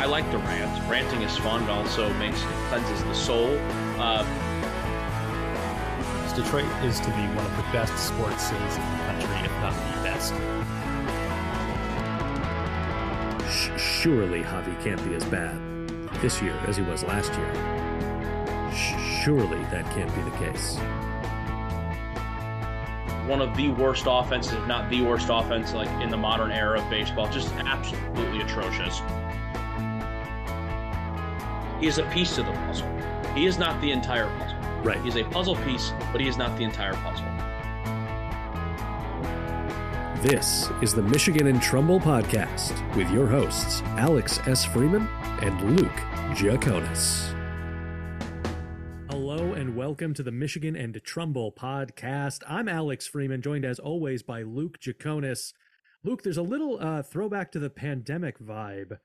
I like the rant. Ranting is fun. It also makes it cleanses the soul. Uh, Detroit is to be one of the best sports cities in the country, if not the best. Surely Javi can't be as bad this year as he was last year. Surely that can't be the case. one of the worst offenses, if not the worst offense, like in the modern era of baseball. Just absolutely atrocious. He is a piece to the puzzle. He is not the entire puzzle. Right. He's a puzzle piece, but he is not the entire puzzle. This is the Michigan and Trumbull podcast with your hosts, Alex S. Freeman and Luke Giaconis. Hello and welcome to the Michigan and Trumbull podcast. I'm Alex Freeman, joined as always by Luke Giaconis. Luke, there's a little uh, throwback to the pandemic vibe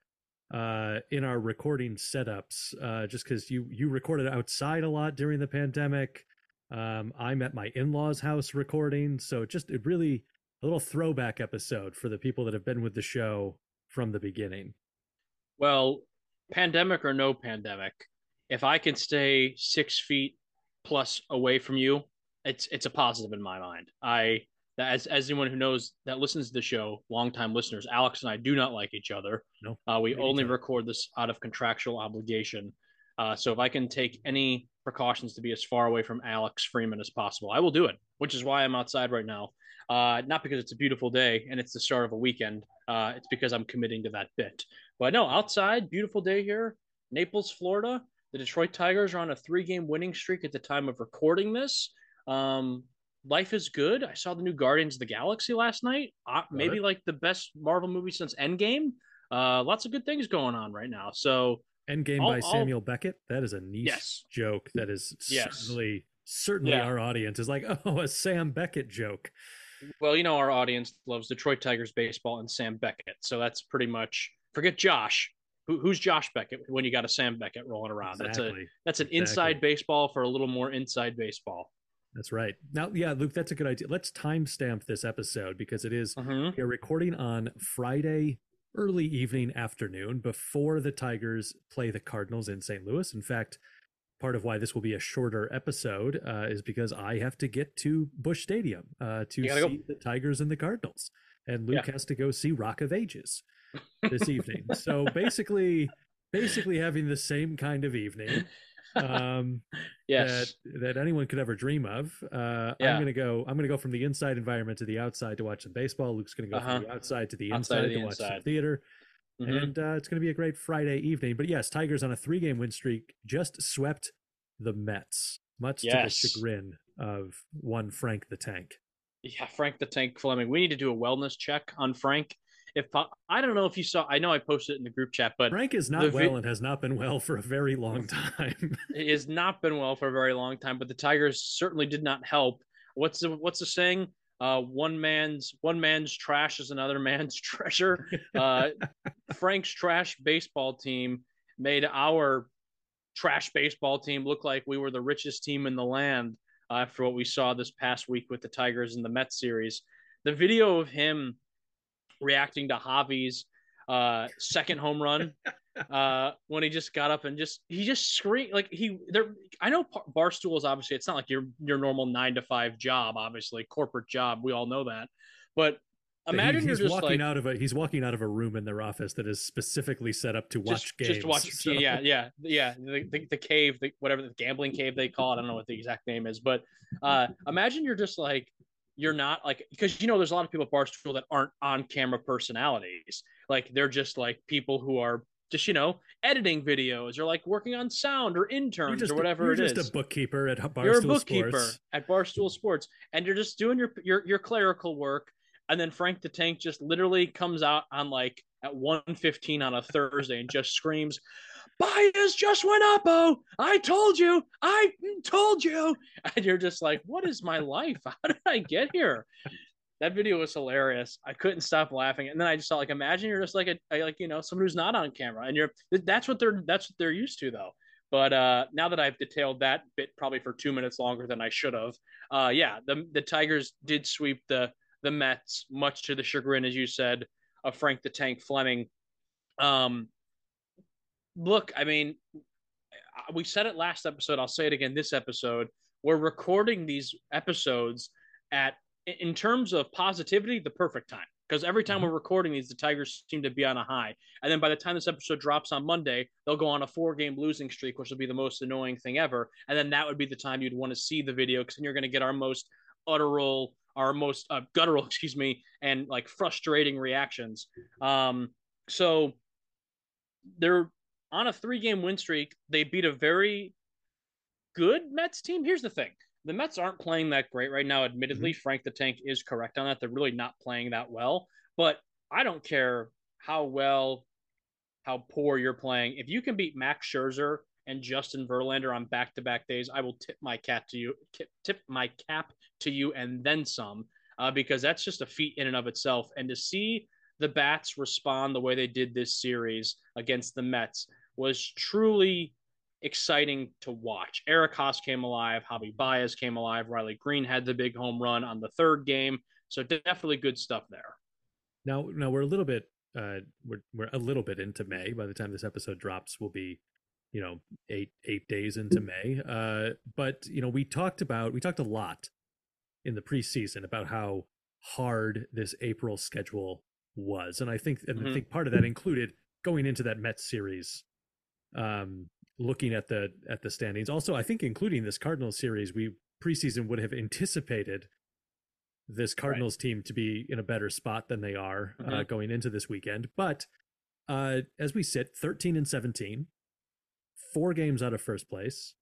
uh, in our recording setups, uh, just because you you recorded outside a lot during the pandemic. Um, I'm at my in-laws' house recording, so just it really a little throwback episode for the people that have been with the show from the beginning. Well, pandemic or no pandemic, if I can stay six feet plus away from you, it's it's a positive in my mind. I as as anyone who knows that listens to the show, longtime listeners, Alex and I do not like each other. No, Uh, we only record this out of contractual obligation. Uh, so if I can take any precautions to be as far away from Alex Freeman as possible, I will do it. Which is why I'm outside right now. Uh, not because it's a beautiful day and it's the start of a weekend. Uh, it's because I'm committing to that bit. But no, outside, beautiful day here, Naples, Florida. The Detroit Tigers are on a three-game winning streak at the time of recording this. Um, life is good. I saw the new Guardians of the Galaxy last night. Uh, maybe it? like the best Marvel movie since Endgame. Uh, lots of good things going on right now. So Endgame I'll- by I'll- Samuel Beckett. That is a niche Yes. joke. That is Yes. certainly certainly Yeah. our audience is like, oh, a Sam Beckett joke. Well, you know, our audience loves Detroit Tigers baseball and Sam Beckett. So that's pretty much forget Josh. Who, who's Josh Beckett when you got a Sam Beckett rolling around? That's a that's an Exactly. inside baseball for a little more inside baseball. That's right. Now, yeah, Luke, that's a good idea. Let's timestamp this episode because it is we are recording on Friday early evening afternoon before the Tigers play the Cardinals in St. Louis. In fact, part of why this will be a shorter episode uh, is because I have to get to Busch Stadium uh, to gotta go. see the Tigers and the Cardinals, and Luke Yeah. has to go see Rock of Ages this evening. So basically, basically having the same kind of evening. Um, Yes. that that anyone could ever dream of. Uh, Yeah. I'm gonna go. I'm gonna go from the inside environment to the outside to watch some baseball. Luke's gonna go Uh-huh. from the outside to the Outside inside to the to watch some inside. theater, Mhm. and uh, it's gonna be a great Friday evening. But yes, Tigers on a three-game win streak just swept the Mets, much Yes. to the chagrin of one Frank the Tank. Yeah, Frank the Tank Fleming. We need to do a wellness check on Frank. If I don't know if you saw, I know I posted it in the group chat, but Frank is not the vi- well and has not been well for a very long time. it has not been well for a very long time. But the Tigers certainly did not help. What's the what's the saying? Uh, one man's one man's trash is another man's treasure. Uh, Frank's trash baseball team made our trash baseball team look like we were the richest team in the land uh, after what we saw this past week with the Tigers and the Mets series. The video of him reacting to Javi's uh, second home run uh, when he just got up and just he just screamed like he there. I know Bar- Barstool is obviously it's not like your your normal nine to five job, obviously corporate job. We all know that, but imagine He- you're he's just walking like out of a he's walking out of a room in their office that is specifically set up to watch just, games. Just watch, So- yeah, yeah, yeah. The, the, the cave, the, whatever the gambling cave they call it. I don't know what the exact name is, but uh, imagine you're just like you're not like because you know there's a lot of people at Barstool that aren't on camera personalities. Like they're just like people who are just you know editing videos or like working on sound or interns just, or whatever it is. you're just a bookkeeper at Barstool you're a bookkeeper Sports. at Barstool Sports, and you're just doing your your your clerical work, and then Frank the Tank just literally comes out on like at 1.15 on a Thursday and just screams, "Baez just went up! Oh, I told you, I told you!" And you're just like, "What is my life? How did I get here?" That video was hilarious. I couldn't stop laughing, and then I just thought, like, imagine you're just like a- like you know someone who's not on camera, and you're that's what they're that's what they're used to though. But uh, now that I've detailed that bit probably for two minutes longer than I should have, uh, yeah, the the Tigers did sweep the the Mets, much to the chagrin, as you said, of Frank the Tank Fleming. Um, look, I mean, we said it last episode. I'll say it again this episode. We're recording these episodes at, in terms of positivity, the perfect time. Because every time mm-hmm. we're recording these, the Tigers seem to be on a high. And then by the time this episode drops on Monday, they'll go on a four game losing streak, which will be the most annoying thing ever. And then that would be the time you'd want to see the video because then you're going to get our most utteral, our most uh, guttural, excuse me, and like frustrating reactions. Um, so they're on a three game win streak. They beat a very good Mets team. Here's the thing the Mets aren't playing that great right now. Admittedly, mm-hmm. Frank the Tank is correct on that. They're really not playing that well. But I don't care how well, how poor you're playing. If you can beat Max Scherzer and Justin Verlander on back to back days, I will tip my cap to you, tip my cap to you, and then some, uh, because that's just a feat in and of itself. And to see the bats respond the way they did this series against the Mets was truly exciting to watch. Eric Haase came alive, Javi Baez came alive, Riley Greene had the big home run on the third game. So definitely good stuff there. Now, now we're a little bit uh, we're we're a little bit into May. By the time this episode drops, we'll be you know eight eight days into May. Uh, but you know we talked about we talked a lot in the preseason about how hard this April schedule was, and I think and mm-hmm. I think part of that included going into that Mets series, um, looking at the at the standings. Also, I think including this Cardinals series, we preseason would have anticipated this Cardinals right. team to be in a better spot than they are uh, mm-hmm. uh, going into this weekend. But uh, as we sit, thirteen and seventeen, four games out of first place.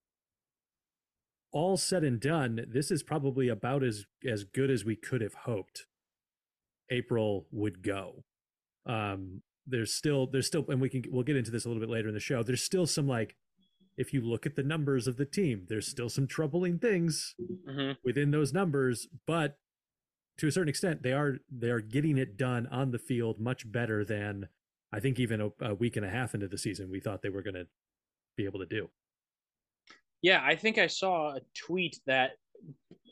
All said and done, this is probably about as as good as we could have hoped April would go. Um, there's still there's still and we can we'll get into this a little bit later in the show. There's still some like if you look at the numbers of the team, there's still some troubling things mm-hmm. within those numbers, but to a certain extent, they are they are getting it done on the field much better than I think even a, a week and a half into the season we thought they were going to be able to do. Yeah, I think I saw a tweet that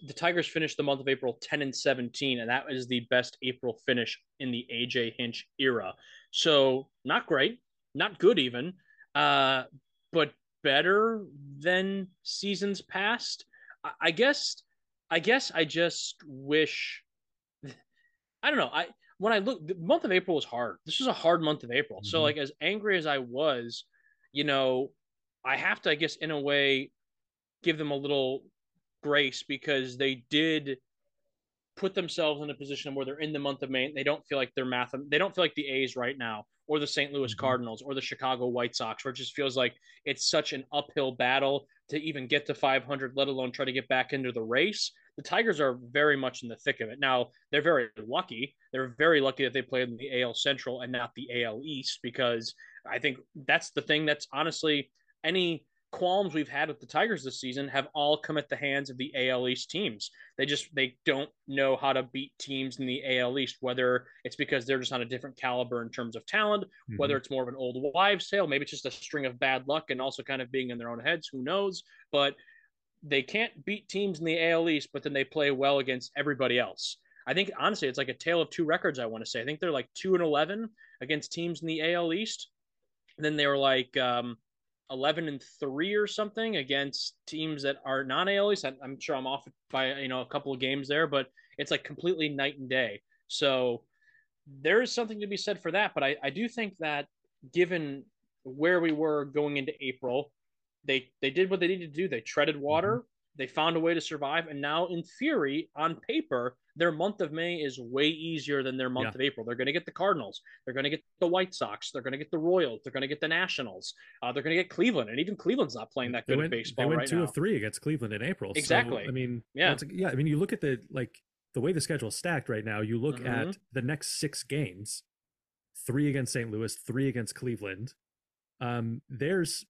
the Tigers finished the month of April 10 and 17, and that was the best April finish in the AJ Hinch era. So not great, not good even, uh, but better than seasons past. I guess. I guess I just wish. I don't know. I when I look, the month of April was hard. This was a hard month of April. Mm-hmm. So like as angry as I was, you know, I have to, I guess, in a way, give them a little grace because they did put themselves in a position where they're in the month of May. And they don't feel like they're math. They don't feel like the A's right now, or the St. Louis mm-hmm. Cardinals, or the Chicago White Sox, where it just feels like it's such an uphill battle to even get to 500, let alone try to get back into the race. The Tigers are very much in the thick of it. Now they're very lucky. They're very lucky that they played in the AL Central and not the AL East because I think that's the thing that's honestly any qualms we've had with the Tigers this season have all come at the hands of the AL East teams. They just they don't know how to beat teams in the AL East, whether it's because they're just on a different caliber in terms of talent, mm-hmm. whether it's more of an old wives' tale, maybe it's just a string of bad luck and also kind of being in their own heads, who knows? But they can't beat teams in the AL East, but then they play well against everybody else. I think honestly, it's like a tale of two records. I want to say. I think they're like two and eleven against teams in the AL East. And then they were like um, 11 and 3 or something against teams that are non ALEs. I'm sure I'm off by you know a couple of games there, but it's like completely night and day. So there is something to be said for that. But I, I do think that given where we were going into April, they they did what they needed to do. They treaded water. Mm-hmm. They found a way to survive, and now in theory, on paper, their month of May is way easier than their month yeah. of April. They're going to get the Cardinals. They're going to get the White Sox. They're going to get the Royals. They're going to get the Nationals. Uh, they're going to get Cleveland, and even Cleveland's not playing that good went, baseball They went right two now. of three against Cleveland in April. Exactly. So, I mean, yeah, yeah. I mean, you look at the like the way the schedule's stacked right now. You look mm-hmm. at the next six games: three against St. Louis, three against Cleveland. Um, there's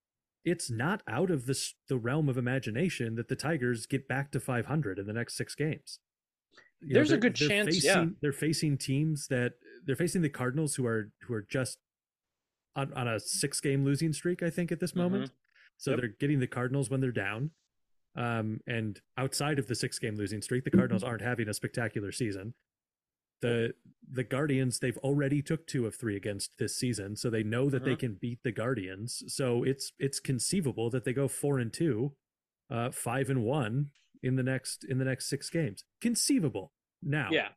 it's not out of the the realm of imagination that the Tigers get back to 500 in the next six games you There's know, a good chance. Facing, yeah, they're facing teams that they're facing the Cardinals, who are who are just on, on a six game losing streak. I think at this moment, mm-hmm. so yep. they're getting the Cardinals when they're down. Um, and outside of the six game losing streak, the Cardinals aren't having a spectacular season. The the Guardians, they've already took two of three against this season, so they know that they Mhm. can beat the Guardians. So it's it's conceivable that they go four and two, uh, five and one in the next in the next six games. Conceivable. Now, Yeah.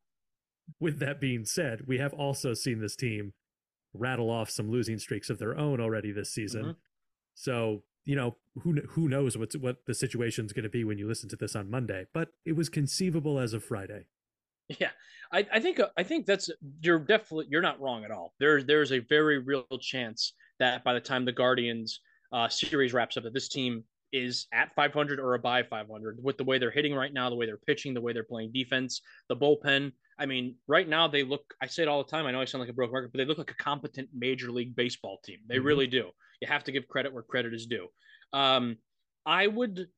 with that being said, we have also seen this team rattle off some losing streaks of their own already this season. Mhm. So you know who who knows what's what the situation's going to be when you listen to this on Monday. But it was conceivable as of Friday. Yeah, I, I think I think that's you're definitely you're not wrong at all. There's there's a very real chance that by the time the Guardians uh, series wraps up, that this team is at 500 or above 500 with the way they're hitting right now, the way they're pitching, the way they're playing defense, the bullpen. I mean, right now they look. I say it all the time. I know I sound like a broken record, but they look like a competent Major League Baseball team. They Mhm. really do. You have to give credit where credit is due. Um, I would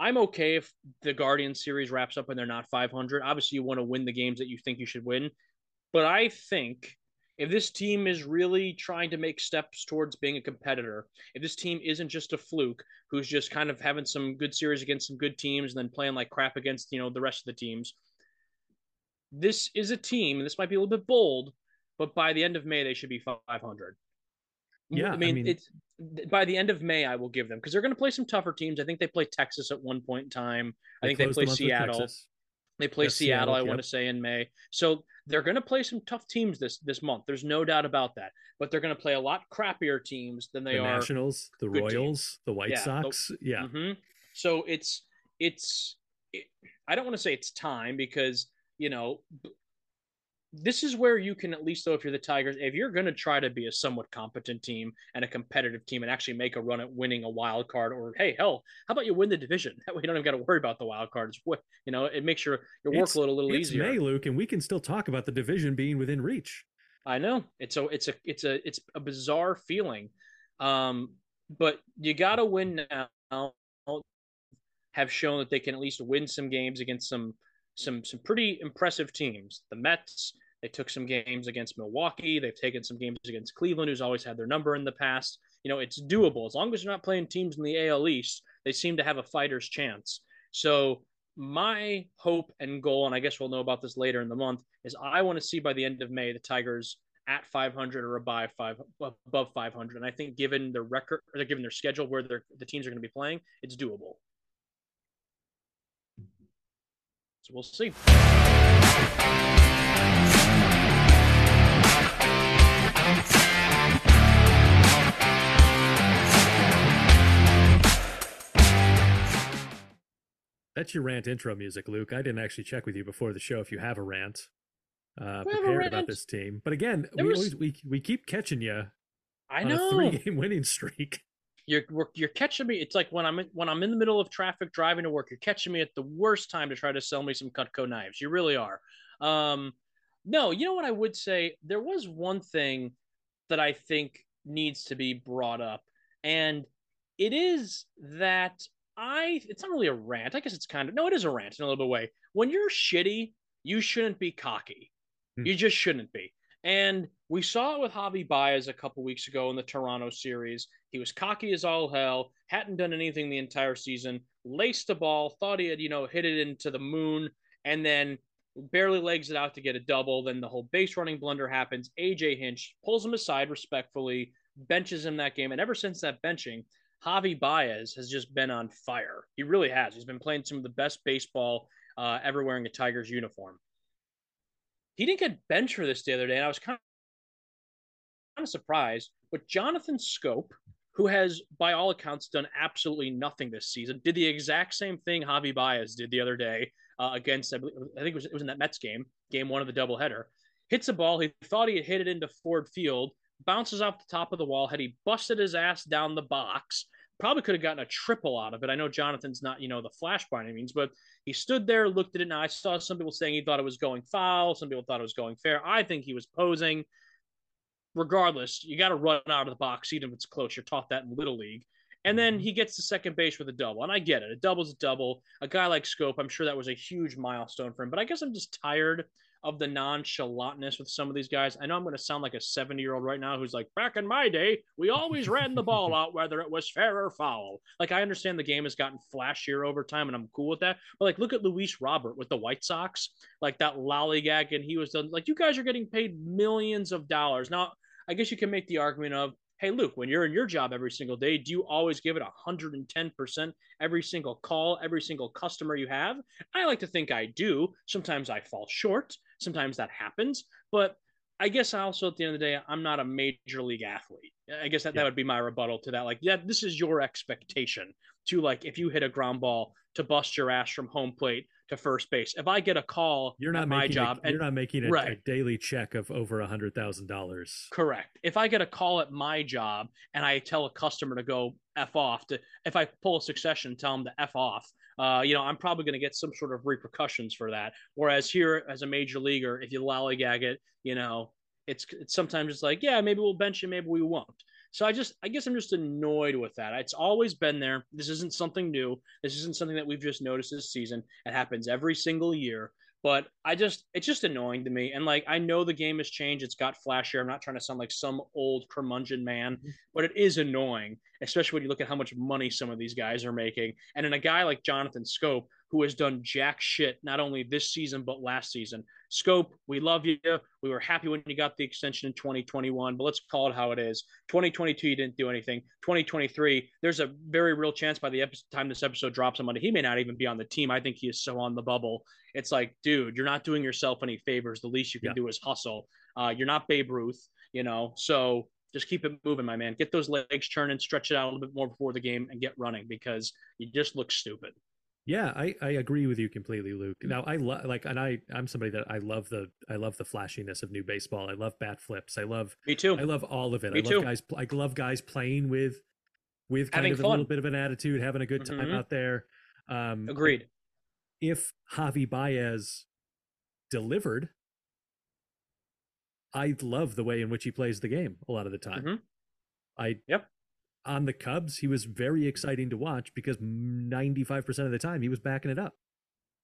I'm okay if the Guardian series wraps up and they're not 500. Obviously, you want to win the games that you think you should win. But I think if this team is really trying to make steps towards being a competitor, if this team isn't just a fluke who's just kind of having some good series against some good teams and then playing like crap against, you know, the rest of the teams, this is a team, and this might be a little bit bold, but by the end of May, they should be 500. Yeah, I I mean, mean- it's by the end of May, I will give them because they're going to play some tougher teams. I think they play Texas at one point in time. I think they the play Seattle. They play Yes, Seattle, Seattle, I yep. want to say in May. So they're going to play some tough teams this this month. There's no doubt about that. But they're going to play a lot crappier teams than they the are. Nationals, the good teams. Royals, the White Yeah, the- Sox. yeah. hmm So it's it's it, I don't want to say it's time because you know this is where you can at least though if you're the Tigers if you're going to try to be a somewhat competent team and a competitive team and actually make a run at winning a wild card or hey hell how about you win the division that way you don't even got to worry about the wild cards what you know it makes your your It's- workload a little It's easier. May, Luke, and we can still talk about the division being within reach. I know it's a it's a it's a it's a bizarre feeling, um, but you got to win now. Have shown that they can at least win some games against some some some pretty impressive teams. The Mets they took some games against Milwaukee. They've taken some games against Cleveland, who's always had their number in the past. You know it's doable as long as you're not playing teams in the AL East. They seem to have a fighter's chance. So my hope and goal, and I guess we'll know about this later in the month, is I want to see by the end of May the Tigers at 500 or above five above 500. And I think given their record, or given their schedule where the teams are going to be playing, it's doable. So we'll see. That's your rant intro music, Luke. I didn't actually check with you before the show if you have a rant uh, I have a prepared about this team. But again, There we was- always we we keep catching you I on a know three game winning streak. You're you're catching me. It's like when I'm in, when I'm in the middle of traffic driving to work, you're catching me at the worst time to try to sell me some Cutco knives. You really are. Um, no, you know what I would say? There was one thing that I think needs to be brought up, and it is that I. It's not really a rant. I guess it's kind of no. It is a rant in a little bit way. When you're shitty, you shouldn't be cocky. Hmm. You just shouldn't be. And we saw it with Javi Baez a couple weeks ago in the Toronto series. He was cocky as all hell, hadn't done anything the entire season, laced the ball, thought he had, you know, hit it into the moon, and then barely legs it out to get a double. Then the whole base running blunder happens. AJ Hinch pulls him aside respectfully, benches him that game. And ever since that benching, Javi Baez has just been on fire. He really has. He's been playing some of the best baseball uh, ever wearing a Tigers uniform. He didn't get benched for this the other day, and I was kind of, surprised. But Jonathan Schoop, who has, by all accounts, done absolutely nothing this season, did the exact same thing Javi Baez did the other day uh, against, I, believe, I think it was, it was in that Mets game, game one of the doubleheader. Hits a ball. He thought he had hit it into Ford Field, bounces off the top of the wall. Had he busted his ass down the box, probably could have gotten a triple out of it. I know Jonathan's not, you know, the flash by any means, but he stood there, looked at it. Now I saw some people saying he thought it was going foul. Some people thought it was going fair. I think he was posing. Regardless, you got to run out of the box, even if it's close. You're taught that in Little League. And then mhm. he gets to second base with a double. And I get it. A double's a double. A guy like Schoop, I'm sure that was a huge milestone for him. But I guess I'm just tired of the nonchalantness with some of these guys. I know I'm going to sound like a 70 year old right now who's like, back in my day, we always ran the ball out, whether it was fair or foul. Like, I understand the game has gotten flashier over time, and I'm cool with that. But like, look at Luis Robert with the White Sox, like that lollygag, and he was done. Like, you guys are getting paid millions of dollars now. I guess you can make the argument of hey luke when you're in your job every single day do you always give it 110% every single call every single customer you have? I like to think i do. Sometimes i fall short. Sometimes that happens. But i guess also at the end of the day i'm not a major league athlete. I guess that, yeah. that would be my rebuttal to that. Like yeah this is your expectation to like if you hit a ground ball to bust your ass from home plate to first base. If I get a call, you're not my job. A, you're not making a, right. a daily check of over a hundred thousand dollars. Correct. If I get a call at my job and I tell a customer to go f off, to if I pull a succession, tell them to f off. Uh, you know, I'm probably going to get some sort of repercussions for that. Whereas here, as a major leaguer, if you lollygag it, you know, it's it's sometimes it's like, yeah, maybe we'll bench you, maybe we won't. So I just, I guess I'm just annoyed with that. It's always been there. This isn't something new. This isn't something that we've just noticed this season. It happens every single year. But I just, it's just annoying to me. And like, I know the game has changed. It's got flashier. I'm not trying to sound like some old curmudgeon man, mm-hmm. but it is annoying, especially when you look at how much money some of these guys are making. And in a guy like Jonathan Schoop, who has done jack shit not only this season but last season. Schoop, we love you. We were happy when you got the extension in 2021, but let's call it how it is. 2022, you didn't do anything. 2023, there's a very real chance by the time this episode drops on Monday, he may not even be on the team. I think he is so on the bubble. It's like, dude, you're not doing yourself any favors. The least you can yeah. do is hustle. Uh, you're not Babe Ruth, you know. So just keep it moving, my man. Get those legs churning, stretch it out a little bit more before the game, and get running because you just look stupid. Yeah, I, I agree with you completely, Luke. Now I love like, and I I'm somebody that I love the I love the flashiness of new baseball. I love bat flips. I love me too. I love all of it. Me I love too. guys. I love guys playing with with kind Having of fun. a little bit of an attitude, having a good time mm-hmm. out there. Um, Agreed. If Javi Baez delivered, I love the way in which he plays the game a lot of the time. Mm-hmm. I yep on the Cubs, he was very exciting to watch because 95% of the time he was backing it up.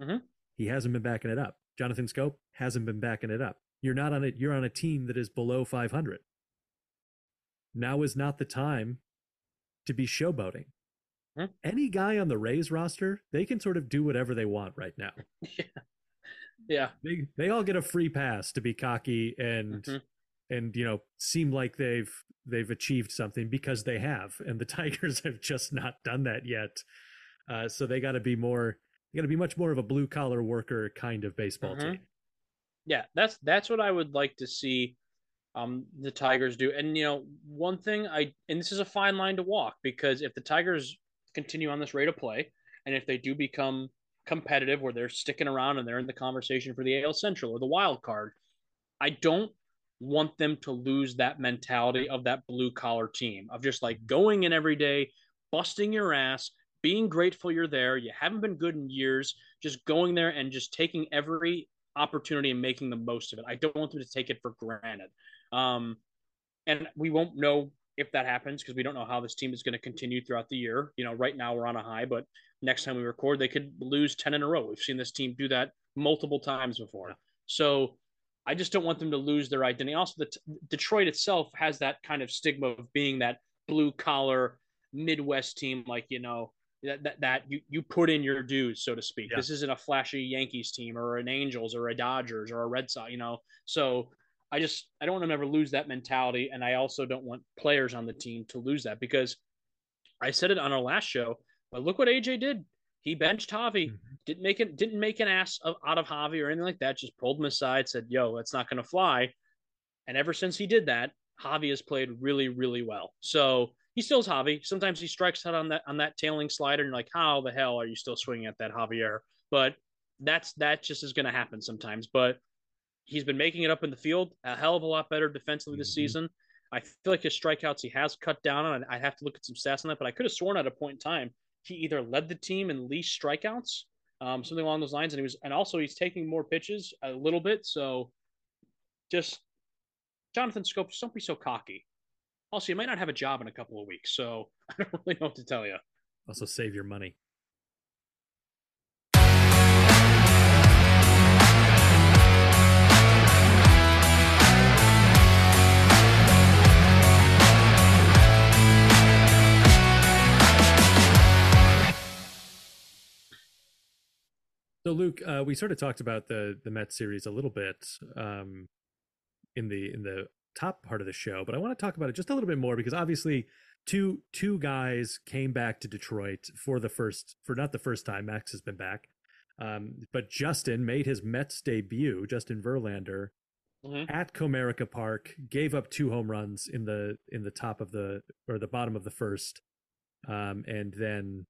Mm-hmm. He hasn't been backing it up. Jonathan Schoop hasn't been backing it up. You're not on it. You're on a team that is below 500. Now is not the time to be showboating. Mm-hmm. Any guy on the Rays roster, they can sort of do whatever they want right now. yeah. Yeah. They they all get a free pass to be cocky and mm-hmm and you know seem like they've they've achieved something because they have and the tigers have just not done that yet. Uh, so they got to be more they got to be much more of a blue collar worker kind of baseball mm-hmm. team. Yeah that's that's what i would like to see um, the tigers do. And you know one thing i and this is a fine line to walk because if the tigers continue on this rate of play and if they do become competitive where they're sticking around and they're in the conversation for the AL Central or the wild card I don't want them to lose that mentality of that blue collar team of just like going in every day, busting your ass, being grateful you're there. You haven't been good in years, just going there and just taking every opportunity and making the most of it. I don't want them to take it for granted. Um, and we won't know if that happens because we don't know how this team is going to continue throughout the year. You know, right now we're on a high, but next time we record, they could lose 10 in a row. We've seen this team do that multiple times before. So I just don't want them to lose their identity. Also, the Detroit itself has that kind of stigma of being that blue collar Midwest team, like you know that that, that you you put in your dues, so to speak. Yeah. This isn't a flashy Yankees team or an Angels or a Dodgers or a Red Sox, you know. So I just I don't want them to ever lose that mentality, and I also don't want players on the team to lose that because I said it on our last show. But look what AJ did. He benched Javi, mm-hmm. didn't make it, didn't make an ass of, out of Javi or anything like that. Just pulled him aside, said, "Yo, that's not going to fly." And ever since he did that, Javi has played really, really well. So he still's Javi. Sometimes he strikes out on that on that tailing slider, and like, how the hell are you still swinging at that Javier? But that's that just is going to happen sometimes. But he's been making it up in the field a hell of a lot better defensively this mm-hmm. season. I feel like his strikeouts he has cut down on. I have to look at some stats on that, but I could have sworn at a point in time he either led the team in least strikeouts, um, something along those lines, and he was, and also he's taking more pitches a little bit. So, just Jonathan Schoop, just don't be so cocky. Also, you might not have a job in a couple of weeks, so I don't really know what to tell you. Also, save your money. Luke, uh, we sort of talked about the the Mets series a little bit um, in the in the top part of the show, but I want to talk about it just a little bit more because obviously two two guys came back to Detroit for the first for not the first time. Max has been back, um, but Justin made his Mets debut. Justin Verlander Mhm. at Comerica Park gave up two home runs in the in the top of the or the bottom of the first, um, and then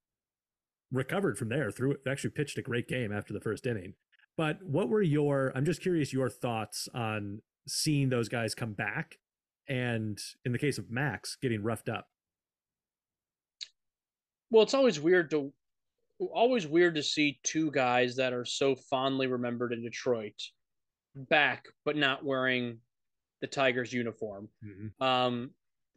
recovered from there. Through actually pitched a great game after the first inning. But what were your? I'm just curious your thoughts on seeing those guys come back, and in the case of Max getting roughed up. Well, it's always weird to always weird to see two guys that are so fondly remembered in Detroit back, but not wearing the Tigers uniform. Um,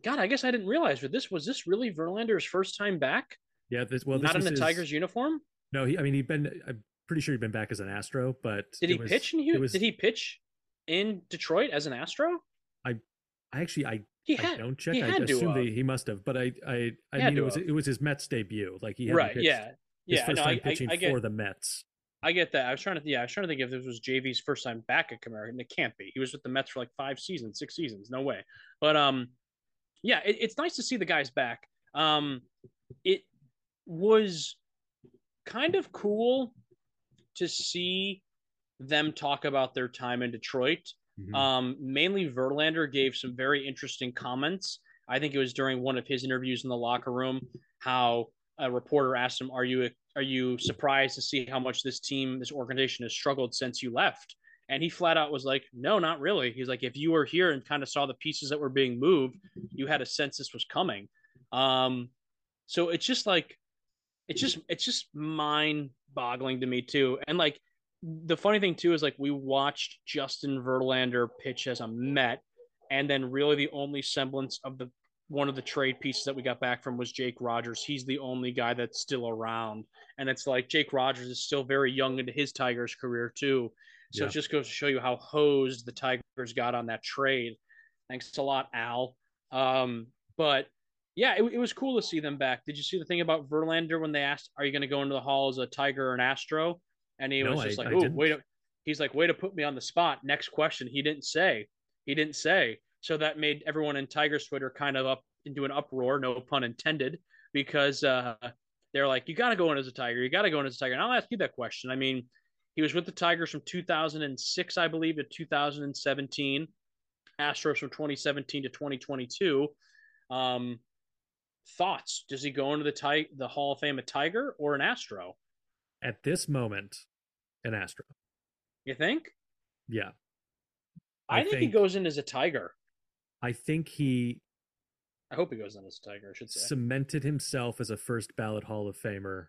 God, I guess I didn't realize. But this was this really Verlander's first time back, Yeah, this well, this not in the his- Tigers uniform. No, he. I mean, he'd been. I'm pretty sure he'd been back as an Astro, but Did he was- pitch in Houston? was- Did he pitch in Detroit as an Astro? I I actually, I He I had. don't check. he I assume that he must have, but I, I, I mean, it was it was his Mets debut. Like he had right. Yeah. his Yeah. first no, time I, I, pitching I get. for the Mets. I get that. I was trying to. Yeah, I was trying to think if this was JV's first time back at Comerica, and it can't be. He was with the Mets for like five seasons, six seasons. No way. But um, yeah, it, it's nice to see the guys back. Um, it was kind of cool to see them talk about their time in Detroit. Mhm. Um, mainly Verlander gave some very interesting comments. I think it was during one of his interviews in the locker room how a reporter asked him, "Are you are you surprised to see how much this team, this organization has struggled since you left?" And he flat out was like, "No, not really." He's like, "If you were here and kind of saw the pieces that were being moved, you had a sense this was coming." Um, so it's just like, it's just it's just mind boggling to me too. And like the funny thing too is like we watched Justin Verlander pitch as a Met, and then really the only semblance of the one of the trade pieces that we got back from was Jake Rogers. He's the only guy that's still around, and it's like Jake Rogers is still very young into his Tigers career too. So Yeah. it just goes to show you how hosed the Tigers got on that trade. Thanks a lot, Al. Um, but yeah, it, it was cool to see them back. Did you see the thing about Verlander when they asked, "Are you going to go into the hall as a Tiger or an Astro?" And he No, was just I- like, "Oh, wait." a-" He's like, "Way to put me on the spot." Next question. He didn't say. He didn't say. So that made everyone in Tigers Twitter kind of up into an uproar, no pun intended, because uh, they're like, "You got to go in as a Tiger. You got to go in as a Tiger." And I'll ask you that question. I mean, he was with the Tigers from 2006, I believe, to 2017. Astros from 2017 to 2022. Um, thoughts? Does he go into the ti- the Hall of Fame a Tiger or an Astro? At this moment, an Astro. You think? Yeah, I, I think, he goes in as a Tiger. I think he I hope he goes in as a Tiger. I should say. cemented himself as a first ballot Hall of Famer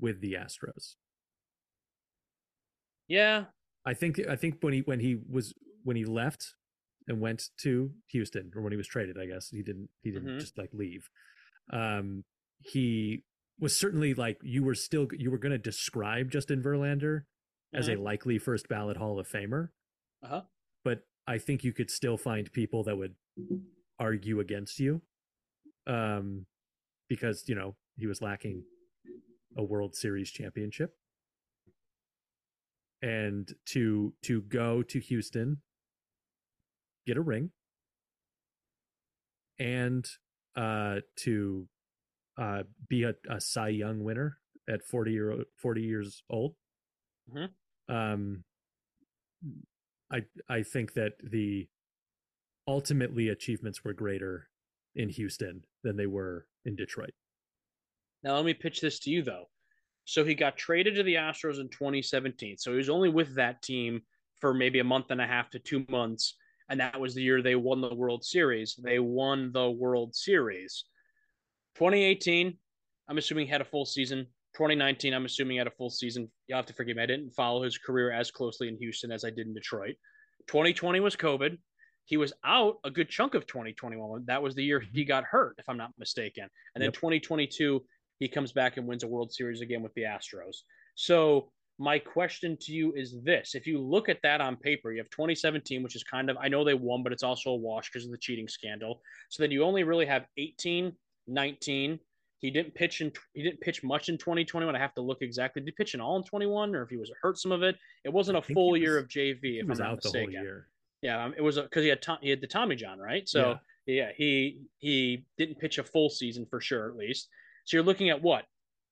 with the Astros. yeah, I think I think when he when he was when he left and went to Houston or when he was traded, I guess he didn't he didn't Mhm. just like leave. Um, he was certainly like you were still you were going to describe Justin Verlander as a likely first ballot Hall of Famer, uh huh. but I think you could still find people that would argue against you, um, because you know he was lacking a World Series championship, and to to go to Houston, get a ring, and uh, to uh, be a, a Cy Young winner at forty year forty years old. Mhm. Um, I I think that the ultimately achievements were greater in Houston than they were in Detroit. Now let me pitch this to you though. So he got traded to the Astros in 2017. So he was only with that team for maybe a month and a half to two months, and that was the year they won the World Series. They won the World Series. 2018, I'm assuming he had a full season. 2019, I'm assuming he had a full season. You'll have to forgive me. I didn't follow his career as closely in Houston as I did in Detroit. 2020 was COVID. He was out a good chunk of 2021. That was the year he mm-hmm. got hurt, if I'm not mistaken. And then Yep. 2022, he comes back and wins a World Series again with the Astros. So my question to you is this: If you look at that on paper, you have 2017, which is kind of I know they won, but it's also a wash because of the cheating scandal. So then you only really have 18, 19, He didn't pitch in he didn't pitch much in 2021. I have to look exactly. Did he pitch in all in 21, or if he was hurt some of it? It wasn't a full was, year of JV. If he was I'm not out mistaken. the whole year. Yeah, um, it was because he had Tom, he had the Tommy John, right? So yeah. yeah, he he didn't pitch a full season for sure, at least. So you're looking at what,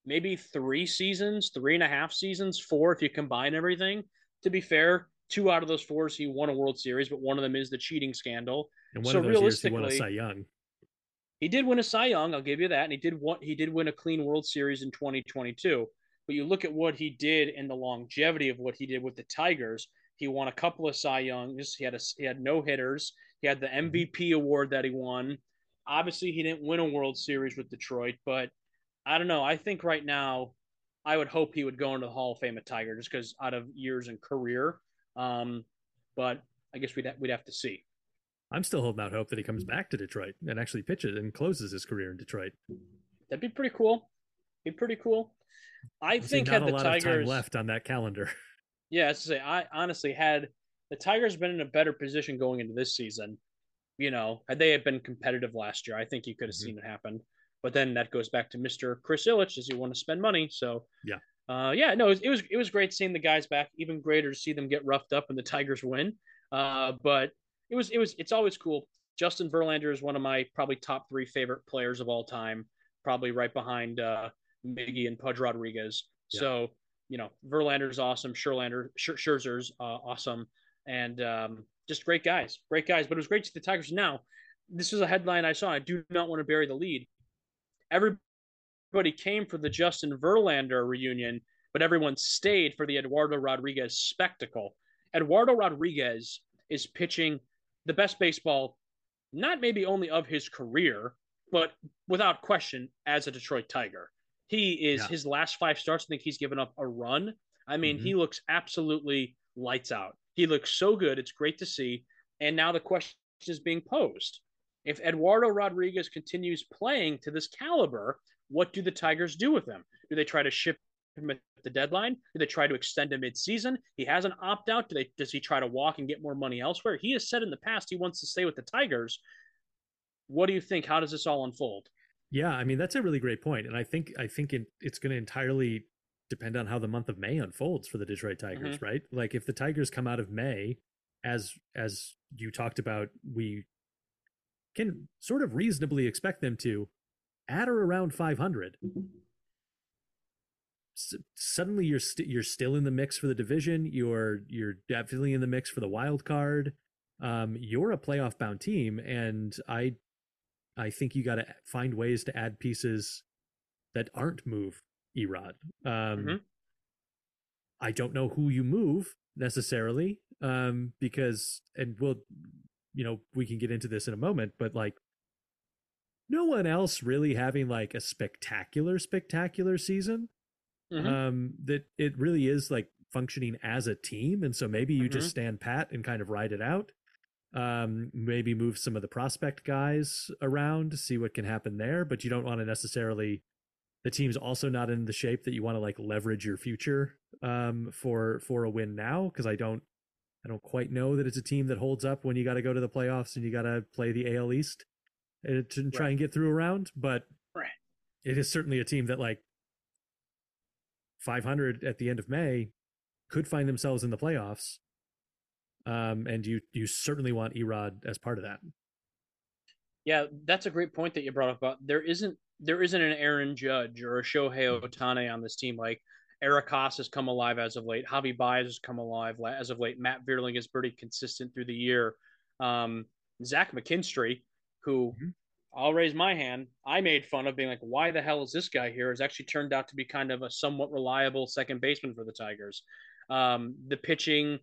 maybe three seasons, three and a half seasons, four if you combine everything. To be fair, two out of those fours he won a World Series, but one of them is the cheating scandal. And one so of those years he won a Cy Young. He did win a Cy Young, I'll give you that, and he did want he did win a clean World Series in 2022. But you look at what he did and the longevity of what he did with the Tigers. He won a couple of Cy Youngs. He had a he had no hitters. He had the MVP mm-hmm. award that he won. Obviously, he didn't win a World Series with Detroit, but I don't know. I think right now, I would hope he would go into the Hall of Fame at Tiger just because out of years and career. Um, but I guess we'd ha- we'd have to see. I'm still holding out hope that he comes back to Detroit and actually pitches and closes his career in Detroit. That'd be pretty cool. Be pretty cool. I, I think had the Tigers left on that calendar. Yeah, to say I honestly had the Tigers been in a better position going into this season. You know, had they had been competitive last year, I think you could have mm-hmm. seen it happen. But then that goes back to Mr. Chris Ilitch, as you want to spend money. So yeah, uh, yeah, no, it was, it was, it was great seeing the guys back. Even greater to see them get roughed up and the Tigers win. Uh, but it was it was it's always cool. Justin Verlander is one of my probably top three favorite players of all time, probably right behind uh, Miggy and Pudge Rodriguez. Yeah. So you know Verlander's awesome, Scherlander, Scherzer's uh, awesome, and um, just great guys, great guys. But it was great to see the Tigers. Now, this is a headline I saw. I do not want to bury the lead. Everybody came for the Justin Verlander reunion, but everyone stayed for the Eduardo Rodriguez spectacle. Eduardo Rodriguez is pitching the best baseball, not maybe only of his career, but without question as a Detroit Tiger. He is yeah. his last five starts. I think he's given up a run. I mean, mm-hmm. he looks absolutely lights out. He looks so good. It's great to see. And now the question is being posed. If Eduardo Rodriguez continues playing to this caliber, what do the Tigers do with him? Do they try to ship him at the deadline? Do they try to extend him mid-season? He has an opt-out. Do they does he try to walk and get more money elsewhere? He has said in the past he wants to stay with the Tigers. What do you think? How does this all unfold? Yeah, I mean that's a really great point, and I think I think it, it's going to entirely depend on how the month of May unfolds for the Detroit Tigers, mm-hmm. right? Like if the Tigers come out of May as as you talked about, we can sort of reasonably expect them to at or around 500 suddenly you're you st- you're still in the mix for the division. You're you're definitely in the mix for the wild card. Um, you're a playoff bound team, and I I think you got to find ways to add pieces that aren't move Erod. Um, mm-hmm. I don't know who you move necessarily, um, because and we'll you know we can get into this in a moment, but like no one else really having like a spectacular spectacular season mm-hmm. um, that it really is like functioning as a team. And so maybe you mm-hmm. just stand pat and kind of ride it out. Um, maybe move some of the prospect guys around to see what can happen there, but you don't want to necessarily. The team's also not in the shape that you want to like leverage your future um, for for a win now because I don't I don't quite know that it's a team that holds up when you got to go to the playoffs and you got to play the AL East uh, to try right. and get through a round. But right. it is certainly a team that like 500 at the end of May could find themselves in the playoffs. Um, and you you certainly want Erod as part of that. Yeah, that's a great point that you brought up. About there isn't there isn't an Aaron Judge or a Shohei Ohtani on this team. Like Eric Haase has come alive as of late. Javi Baez has come alive as of late. Matt Vierling is pretty consistent through the year. Um, Zach McKinstry, who mm-hmm. I'll raise my hand. I made fun of being like, why the hell is this guy here? Has actually turned out to be kind of a somewhat reliable second baseman for the Tigers. Um, the pitching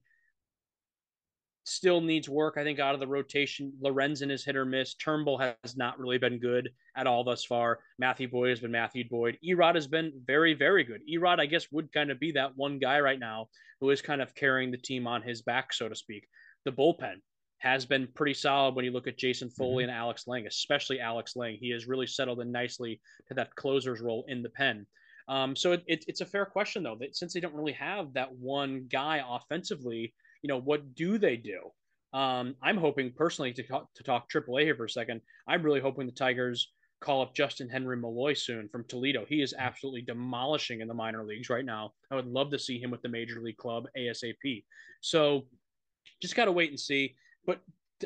still needs work. I think out of the rotation, Lorenzen is hit or miss. Turnbull has not really been good at all thus far. Matthew Boyd has been Matthew Boyd. Erod has been very, very good. Erod, I guess, would kind of be that one guy right now who is kind of carrying the team on his back, so to speak. The bullpen has been pretty solid when you look at Jason Foley mm-hmm. and Alex Lange, especially Alex Lange. He has really settled in nicely to that closer's role in the pen. Um, so it, it, it's a fair question though that since they don't really have that one guy offensively, you know, what do they do? Um, I'm hoping personally to talk, to talk AAA here for a second. I'm really hoping the Tigers call up Justin Henry Malloy soon from Toledo. He is absolutely demolishing in the minor leagues right now. I would love to see him with the major league club ASAP. So just got to wait and see. But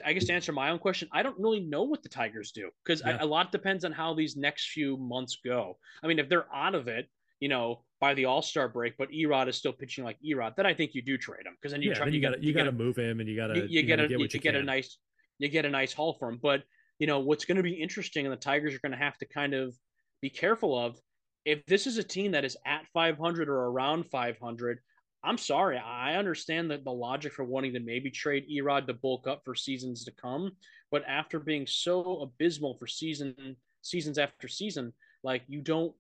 I guess to answer my own question, I don't really know what the Tigers do because yeah. a lot depends on how these next few months go. I mean, if they're out of it, you know, by the All Star break, but Erod is still pitching like Erod, then I think you do trade him because then you yeah, try, then you, got to you, got to move him and you got to you, you, you get a get, you, get a nice you get a nice haul for him. But you know what's going to be interesting, and the Tigers are going to have to kind of be careful of if this is a team that is at 500 or around 500. I'm sorry, I understand that the logic for wanting to maybe trade Erod to bulk up for seasons to come, but after being so abysmal for season seasons after season, like you don't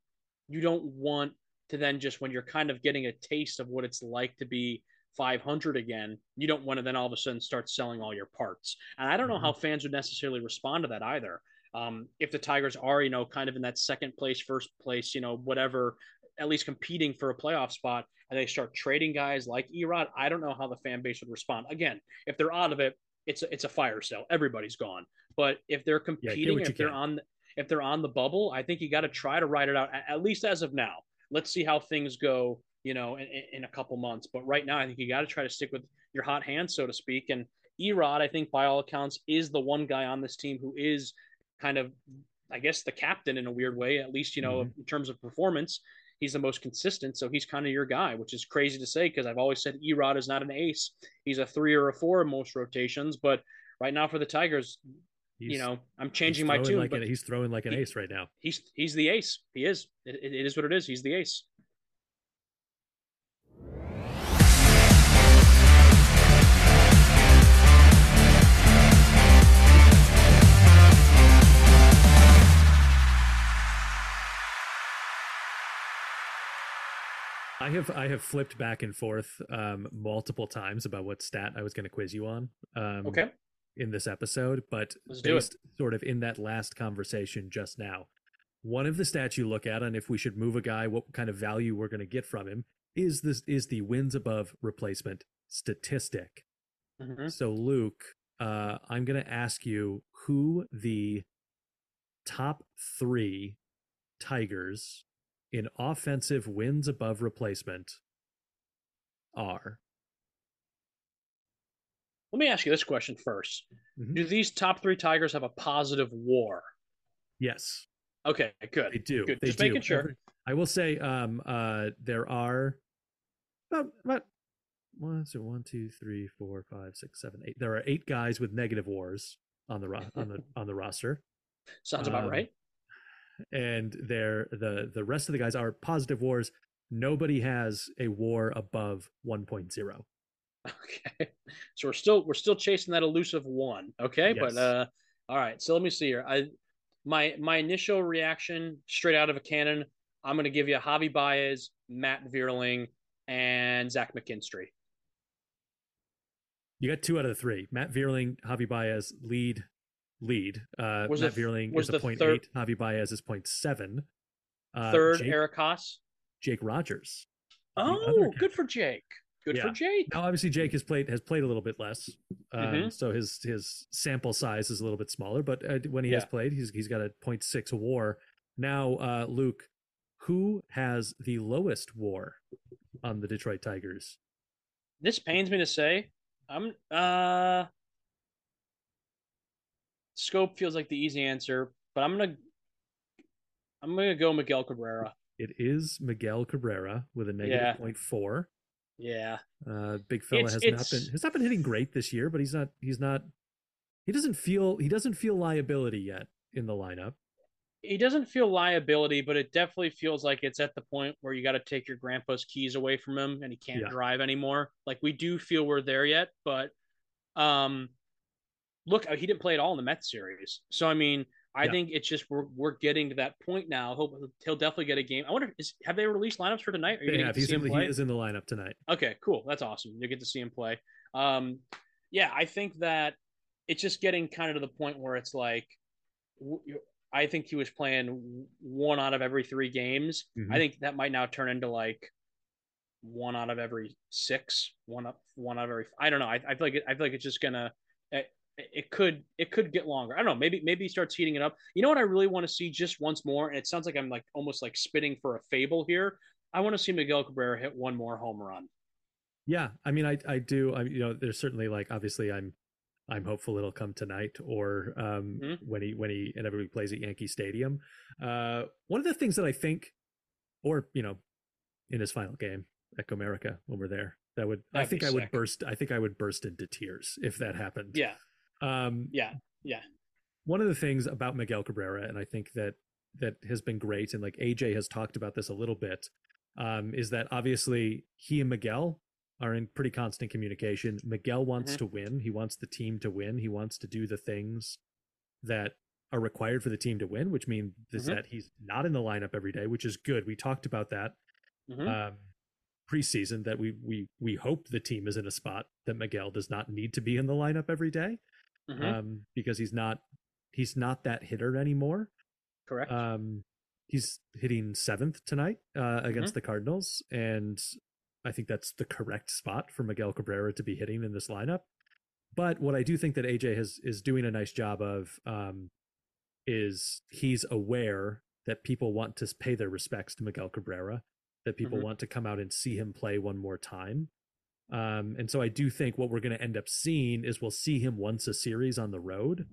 you don't want to then just when you're kind of getting a taste of what it's like to be 500 again, you don't want to then all of a sudden start selling all your parts. And I don't know mm-hmm. how fans would necessarily respond to that either. Um, if the Tigers are, you know, kind of in that second place, first place, you know, whatever, at least competing for a playoff spot, and they start trading guys like Erod, I don't know how the fan base would respond. Again, if they're out of it, it's a, it's a fire sale. Everybody's gone. But if they're competing, yeah, if they're on if they're on the bubble, I think you got to try to ride it out at least as of now. Let's see how things go, you know, in, in a couple months. But right now, I think you got to try to stick with your hot hand, so to speak. And Erod, I think by all accounts, is the one guy on this team who is kind of, I guess, the captain in a weird way, at least, you know, mm-hmm. in terms of performance. He's the most consistent, so he's kind of your guy, which is crazy to say because I've always said Erod is not an ace. He's a three or a four in most rotations, but right now for the Tigers, He's, you know, I'm changing my tune. Like he's throwing like an he, ace right now. He's he's the ace. He is. It, it is what it is. He's the ace. I have I have flipped back and forth um, multiple times about what stat I was going to quiz you on. Um, okay in this episode, but Let's based sort of in that last conversation just now. One of the stats you look at on if we should move a guy, what kind of value we're going to get from him is this is the wins above replacement statistic. Mm-hmm. So Luke, uh, I'm going to ask you who the top three Tigers in offensive wins above replacement are. Let me ask you this question 1st mm-hmm. Do these top three Tigers have a positive WAR? Yes. Okay, good. They do. Good. They Just do. making sure. I will say, um, uh, there are about about one, so one, two, three, four, five, six, seven, eight. There are eight guys with negative wars on the ro- on the on the roster. Sounds about um, right. And they're the the rest of the guys are positive wars. Nobody has a war above 1.0. Okay. So we're still we're still chasing that elusive one. Okay. Yes. But uh all right. So let me see here. I my my initial reaction straight out of a cannon, I'm gonna give you Javi Baez, Matt Vierling, and Zach McKinstry. You got two out of the three. Matt Vierling, Javi Baez, lead lead. Uh was Matt the, Vierling was is a point third, eight. Javi Baez is point seven. Uh, third Jake, Eric Haase. Jake Rogers. Oh, good for Jake. Good yeah. for Jake. Now, obviously, Jake has played has played a little bit less, um, mm-hmm. so his his sample size is a little bit smaller. But uh, when he yeah. has played, he's he's got a 0.6 WAR. Now, uh, Luke, who has the lowest WAR on the Detroit Tigers? This pains me to say. I'm uh Schoop feels like the easy answer, but I'm gonna I'm gonna go Miguel Cabrera. It is Miguel Cabrera with a negative yeah. 0.4. Yeah. Uh, big fella it's, has it's, not been has not been hitting great this year, but he's not he's not he doesn't feel he doesn't feel liability yet in the lineup. He doesn't feel liability, but it definitely feels like it's at the point where you got to take your grandpa's keys away from him and he can't yeah. drive anymore. Like we do feel we're there yet, but um look, he didn't play at all in the Mets series. So I mean, I yeah. think it's just we're we're getting to that point now. He'll he'll definitely get a game. I wonder is have they released lineups for tonight? Are you yeah, he's in, he is in the lineup tonight. Okay, cool. That's awesome. You get to see him play. Um, yeah, I think that it's just getting kind of to the point where it's like, I think he was playing one out of every three games. Mm-hmm. I think that might now turn into like one out of every six, one up, one out of every. I don't know. I, I feel like it, I feel like it's just gonna. It could it could get longer. I don't know. Maybe maybe he starts heating it up. You know what I really want to see just once more, and it sounds like I'm like almost like spitting for a fable here. I want to see Miguel Cabrera hit one more home run. Yeah, I mean, I I do. I you know, there's certainly like obviously I'm I'm hopeful it'll come tonight or um, mm-hmm. when he when he and everybody plays at Yankee Stadium. Uh, one of the things that I think, or you know, in his final game at Comerica when we're there, that would That'd I think I would burst. I think I would burst into tears if that happened. Yeah. Um, yeah. Yeah. One of the things about Miguel Cabrera, and I think that that has been great, and like AJ has talked about this a little bit, um, is that obviously he and Miguel are in pretty constant communication. Miguel wants mm-hmm. to win. He wants the team to win. He wants to do the things that are required for the team to win, which means mm-hmm. that he's not in the lineup every day, which is good. We talked about that mm-hmm. um, preseason that we we we hope the team is in a spot that Miguel does not need to be in the lineup every day, mm-hmm. um, because he's not he's not that hitter anymore. Correct. Um, he's hitting seventh tonight uh, against mm-hmm. the Cardinals, and I think that's the correct spot for Miguel Cabrera to be hitting in this lineup. But what I do think that AJ has is doing a nice job of um, is he's aware that people want to pay their respects to Miguel Cabrera, that people mm-hmm. want to come out and see him play one more time. Um, and so I do think what we're going to end up seeing is we'll see him once a series on the road,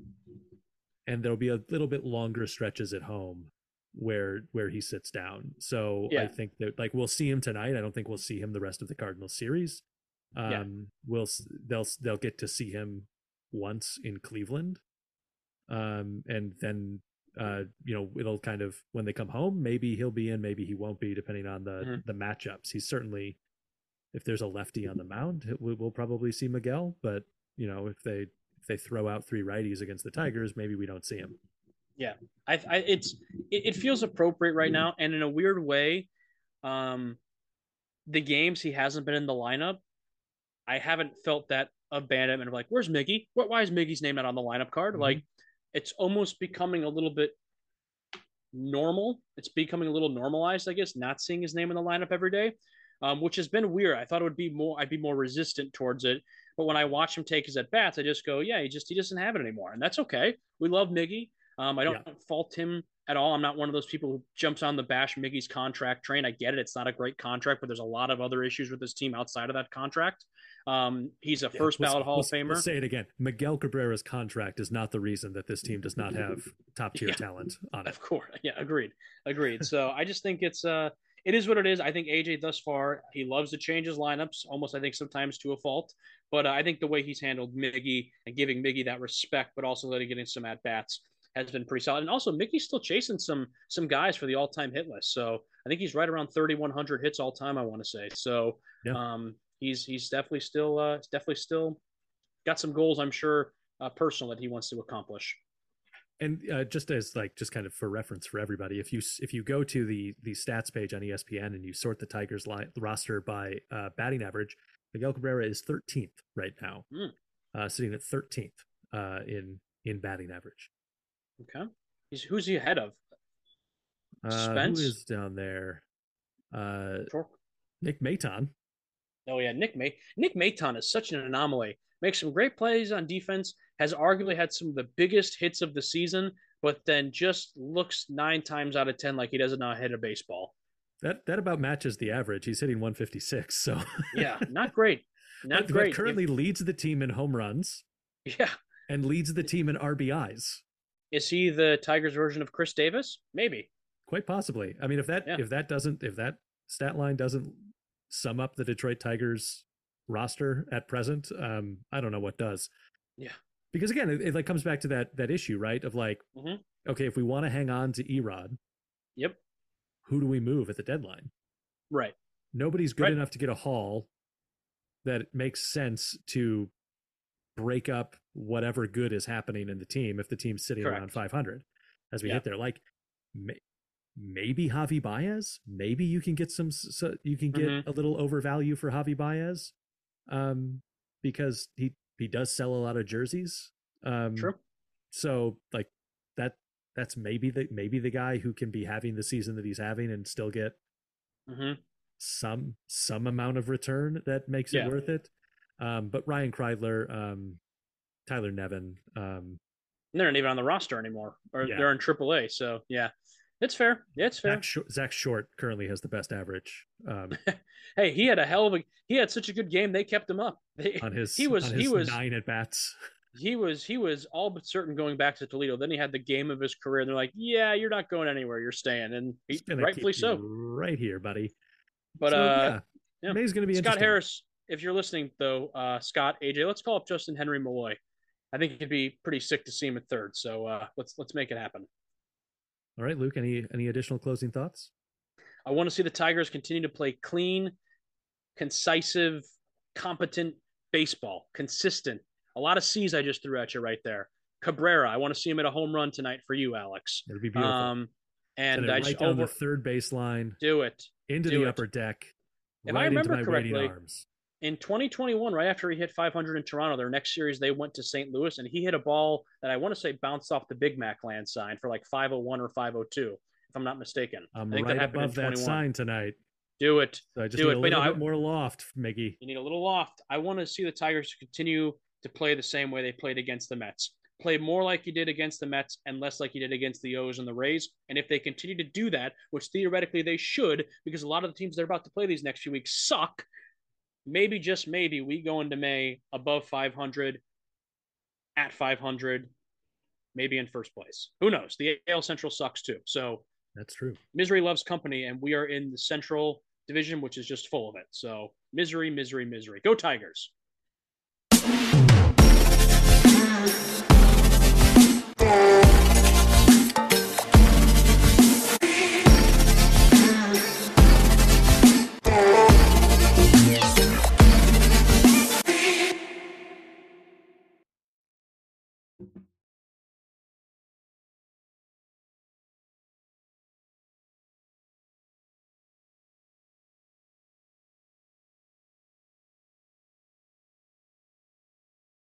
and there'll be a little bit longer stretches at home where where he sits down. So yeah. I think that like we'll see him tonight. I don't think we'll see him the rest of the Cardinals series. Um, yeah. we'll they'll they'll get to see him once in Cleveland, um, and then uh, you know it'll kind of when they come home, maybe he'll be in, maybe he won't be, depending on the mm-hmm. the matchups. He's certainly if there's a lefty on the mound, we'll probably see Miguel. But you know if they if they throw out three righties against the Tigers, maybe we don't see him. Yeah, I, I it's it, it, feels appropriate right now, and in a weird way, um, the games he hasn't been in the lineup, I haven't felt that abandonment of like, where's Miggy? What? Why is Miggy's name not on the lineup card? Mm-hmm. Like, it's almost becoming a little bit normal. It's becoming a little normalized, I guess, not seeing his name in the lineup every day, um, which has been weird. I thought it would be more. I'd be more resistant towards it, but when I watch him take his at bats, I just go, yeah, he just he doesn't have it anymore, and that's okay. We love Miggy. Um, I don't yeah. fault him at all. I'm not one of those people who jumps on the bash Miggy's contract train. I get it; it's not a great contract, but there's a lot of other issues with this team outside of that contract. Um, he's a yeah, first ballot Hall of Famer. say it again: Miguel Cabrera's contract is not the reason that this team does not have top tier yeah, talent on it. Of course, yeah, agreed, agreed. so I just think it's uh, it is what it is. I think AJ thus far he loves to change his lineups, almost I think sometimes to a fault. But uh, I think the way he's handled Miggy and giving Miggy that respect, but also letting get in some at bats has been pretty solid. And also, Miggy's still chasing some some guys for the all time hit list. So I think he's right around 3,100 hits all time. I want to say. So yeah. um, he's he's definitely still uh, definitely still got some goals. I'm sure uh, personal that he wants to accomplish. And uh, just as like just kind of for reference for everybody, if you if you go to the the stats page on ESPN and you sort the Tigers line, roster by uh, batting average, Miguel Cabrera is 13th right now, mm. uh, sitting at 13th uh, in in batting average. Okay. He's who's he ahead of? Spence? Uh, who is down there? Uh, sure. Nick Maton. Oh yeah, Nick May Nick Maton is such an anomaly. Makes some great plays on defense. Has arguably had some of the biggest hits of the season, but then just looks nine times out of ten like he doesn't know how to hit a baseball. That that about matches the average. He's hitting 156. So yeah, not great. Not but, great. But currently if, leads the team in home runs. Yeah, and leads the team in RBIs. Is he the Tigers version of Chris Davis? Maybe. Quite possibly. I mean, if that yeah. if that doesn't if that stat line doesn't sum up the Detroit Tigers roster at present, um, I don't know what does. Yeah. Because again, it, it like comes back to that that issue, right? Of like, mm-hmm. okay, if we want to hang on to Erod, yep. Who do we move at the deadline? Right. Nobody's good right. enough to get a haul that makes sense to break up whatever good is happening in the team if the team's sitting Correct. around 500 as we yeah. hit there. Like may, maybe Javi Baez, maybe you can get some, so you can get mm-hmm. a little overvalue for Javi Baez, um, because he he does sell a lot of jerseys. Um, True. So like that that's maybe the maybe the guy who can be having the season that he's having and still get mm-hmm. some some amount of return that makes yeah. it worth it. Um, but Ryan Kreidler, um, Tyler Nevin. Um, they're not even on the roster anymore, or Yeah. they're in AAA. So yeah, it's fair. Yeah, it's fair. Zach, Short, Zach Short currently has the best average um, Hey, he had a hell of a. He had such a good game. They kept him up. They, on his He was- on he was- nine at bats. he was he was all but certain going back to Toledo. Then he had the game of his career. And they're like, "Yeah, you're not going anywhere. You're staying," and he, rightfully so. right here, buddy. But So, uh, yeah, yeah. May's going to be Scott. Harris, if you're listening though, uh, Scott, AJ, let's call up Justin Henry Malloy. I think it'd be pretty sick to see him at third. So uh, let's let's make it happen. All right, Luke. Any any additional closing thoughts? I want to see the Tigers continue to play clean, concisive, competent baseball, consistent. A lot of C's I just threw at you right there. Cabrera, I want to see him at a home run tonight for you, Alex. It'll be beautiful. Um, and I right just down over the third baseline do it into do the it. upper deck. If I right into remember correctly, arms. In 2021, right after he hit 500 in Toronto, their next series they went to St. Louis and he hit a ball that I want to say bounced off the Big Mac land sign for like 501 or 502, if I'm not mistaken. I'm I think right that happened above that sign tonight. Do it. So I just Do need it, a little no, bit more loft, Miggy. You need a little loft. I want to see the Tigers continue to play the same way they played against the Mets. Play more like you did against the Mets and less like you did against the O's and the Rays. And if they continue to do that, which theoretically they should, because a lot of the teams they're about to play these next few weeks suck, maybe just maybe we go into May above 500, at 500, maybe in first place. Who knows? The AL Central sucks too. So That's true. misery loves company, and we are in the Central Division, which is just full of it. So misery, misery, misery. Go Tigers.